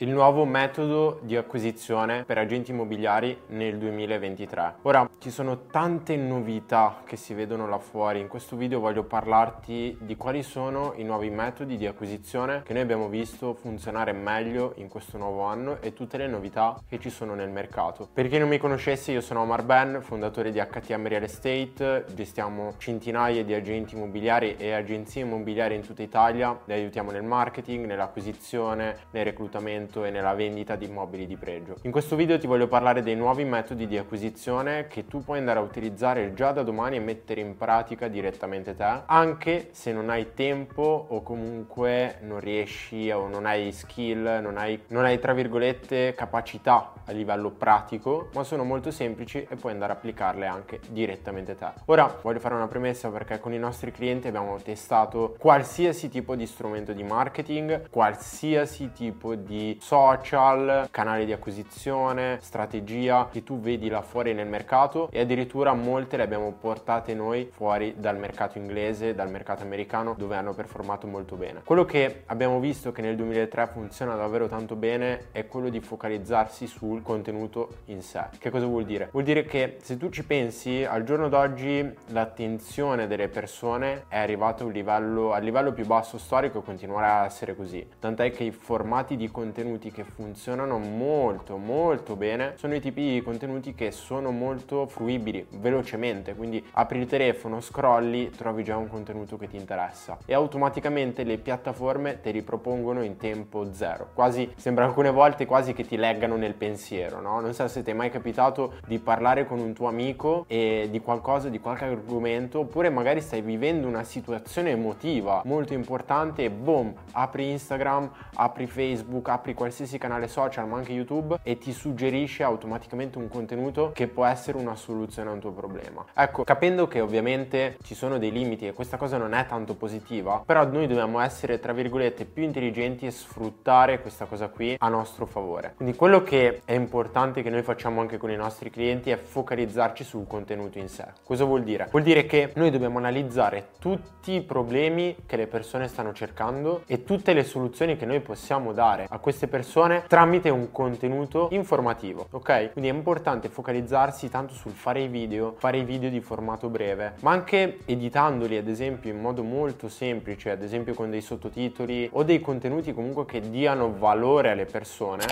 il nuovo metodo di acquisizione per agenti immobiliari nel 2023. Ora, ci sono tante novità che si vedono là fuori. In questo video voglio parlarti di quali sono i nuovi metodi di acquisizione che noi abbiamo visto funzionare meglio in questo nuovo anno e tutte le novità che ci sono nel mercato. Per chi non mi conoscesse, io sono Omar Ben, fondatore di HTM Real Estate. Gestiamo centinaia di agenti immobiliari e agenzie immobiliari in tutta Italia. Li aiutiamo nel marketing, nell'acquisizione, nel reclutamento l'acquisto e nella vendita di immobili di pregio. In questo video ti voglio parlare dei nuovi metodi di acquisizione che tu puoi andare a utilizzare già da domani e mettere in pratica direttamente te, anche se non hai tempo o comunque non riesci o non hai skill, non hai, non hai tra virgolette capacità a livello pratico, ma sono molto semplici e puoi andare a applicarle anche direttamente te. Ora voglio fare una premessa perché con i nostri clienti abbiamo testato qualsiasi tipo di strumento di marketing, qualsiasi tipo di social, canali di acquisizione, strategia che tu vedi là fuori nel mercato e addirittura molte le abbiamo portate noi fuori dal mercato inglese, dal mercato americano dove hanno performato molto bene. Quello che abbiamo visto che nel 2003 funziona davvero tanto bene è quello di focalizzarsi sul contenuto in sé. Che cosa vuol dire? Vuol dire che se tu ci pensi al giorno d'oggi l'attenzione delle persone è arrivata a un livello, al livello più basso storico e continuerà a essere così. Tant'è che i formati di contenuto contenuti che funzionano molto molto bene sono i tipi di contenuti che sono molto fruibili velocemente quindi apri il telefono scrolli trovi già un contenuto che ti interessa e automaticamente le piattaforme te li propongono in tempo zero quasi sembra alcune volte quasi che ti leggano nel pensiero no? non so se ti è mai capitato di parlare con un tuo amico e di qualcosa di qualche argomento oppure magari stai vivendo una situazione emotiva molto importante e boom apri Instagram apri Facebook apri qualsiasi canale social ma anche YouTube e ti suggerisce automaticamente un contenuto che può essere una soluzione a un tuo problema. Ecco, capendo che ovviamente ci sono dei limiti e questa cosa non è tanto positiva, però noi dobbiamo essere tra virgolette più intelligenti e sfruttare questa cosa qui a nostro favore. Quindi quello che è importante che noi facciamo anche con i nostri clienti è focalizzarci sul contenuto in sé. Cosa vuol dire? Vuol dire che noi dobbiamo analizzare tutti i problemi che le persone stanno cercando e tutte le soluzioni che noi possiamo dare a queste persone tramite un contenuto informativo, ok? Quindi è importante focalizzarsi tanto sul fare i video, fare i video di formato breve, ma anche editandoli ad esempio in modo molto semplice, ad esempio con dei sottotitoli o dei contenuti comunque che diano valore alle persone.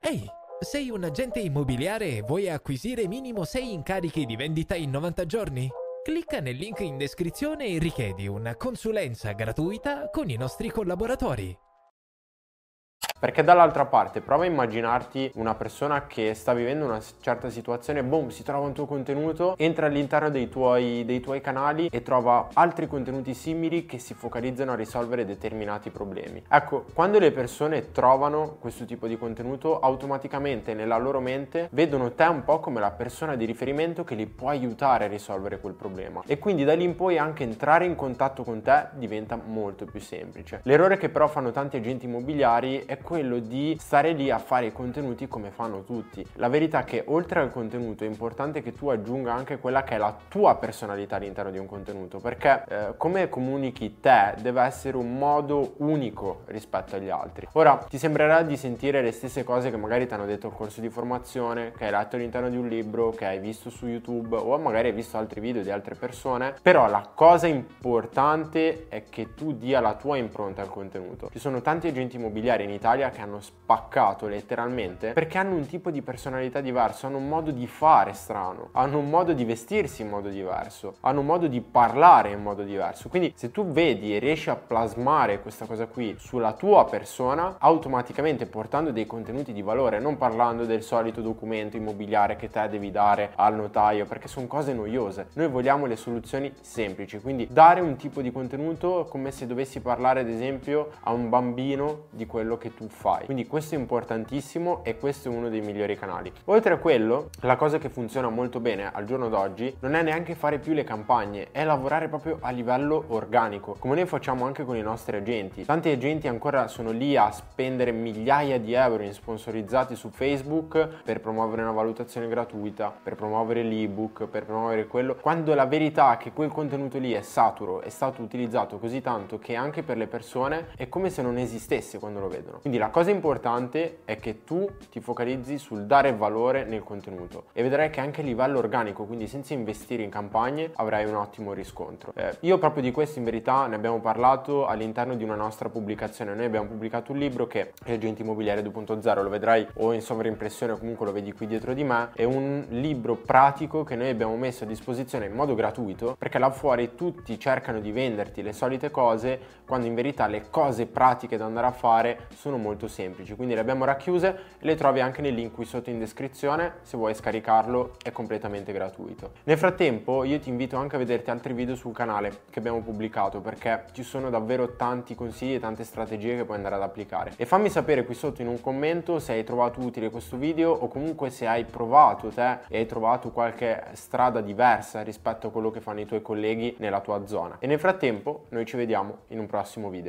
Ehi, hey, sei un agente immobiliare e vuoi acquisire minimo 6 incarichi di vendita in 90 giorni? Clicca nel link in descrizione e richiedi una consulenza gratuita con i nostri collaboratori. Perché dall'altra parte prova a immaginarti una persona che sta vivendo una certa situazione, boom, si trova un tuo contenuto, entra all'interno dei tuoi, dei tuoi canali e trova altri contenuti simili che si focalizzano a risolvere determinati problemi. Ecco, quando le persone trovano questo tipo di contenuto, automaticamente nella loro mente vedono te un po' come la persona di riferimento che li può aiutare a risolvere quel problema. E quindi da lì in poi anche entrare in contatto con te diventa molto più semplice. L'errore che però fanno tanti agenti immobiliari è quello di stare lì a fare i contenuti come fanno tutti. La verità è che oltre al contenuto è importante che tu aggiunga anche quella che è la tua personalità all'interno di un contenuto, perché eh, come comunichi te deve essere un modo unico rispetto agli altri. Ora ti sembrerà di sentire le stesse cose che magari ti hanno detto al corso di formazione, che hai letto all'interno di un libro, che hai visto su YouTube o magari hai visto altri video di altre persone, però la cosa importante è che tu dia la tua impronta al contenuto. Ci sono tanti agenti immobiliari in Italia Italia che hanno spaccato letteralmente perché hanno un tipo di personalità diverso, hanno un modo di fare strano, hanno un modo di vestirsi in modo diverso, hanno un modo di parlare in modo diverso. Quindi se tu vedi e riesci a plasmare questa cosa qui sulla tua persona, automaticamente portando dei contenuti di valore, non parlando del solito documento immobiliare che te devi dare al notaio, perché sono cose noiose. Noi vogliamo le soluzioni semplici, quindi dare un tipo di contenuto come se dovessi parlare ad esempio a un bambino di quello che tu fai. Quindi questo è importantissimo e questo è uno dei migliori canali. Oltre a quello, la cosa che funziona molto bene al giorno d'oggi non è neanche fare più le campagne, è lavorare proprio a livello organico, come noi facciamo anche con i nostri agenti. Tanti agenti ancora sono lì a spendere migliaia di euro in sponsorizzati su Facebook per promuovere una valutazione gratuita, per promuovere l'ebook, per promuovere quello, quando la verità è che quel contenuto lì è saturo, è stato utilizzato così tanto che anche per le persone è come se non esistesse quando lo vedono. Quindi Quindi la cosa importante è che tu ti focalizzi sul dare valore nel contenuto e vedrai che anche a livello organico, quindi senza investire in campagne, avrai un ottimo riscontro. Eh, io proprio di questo in verità ne abbiamo parlato all'interno di una nostra pubblicazione. Noi abbiamo pubblicato un libro che è Agente Immobiliare 2.0, lo vedrai o in sovraimpressione o comunque lo vedi qui dietro di me. È un libro pratico che noi abbiamo messo a disposizione in modo gratuito perché là fuori tutti cercano di venderti le solite cose quando in verità le cose pratiche da andare a fare sono molto semplici. Quindi le abbiamo racchiuse le trovi anche nel link qui sotto in descrizione. Se vuoi scaricarlo è completamente gratuito. Nel frattempo io ti invito anche a vederti altri video sul canale che abbiamo pubblicato perché ci sono davvero tanti consigli e tante strategie che puoi andare ad applicare. E fammi sapere qui sotto in un commento se hai trovato utile questo video o comunque se hai provato te e hai trovato qualche strada diversa rispetto a quello che fanno i tuoi colleghi nella tua zona. E nel frattempo noi ci vediamo in un prossimo video.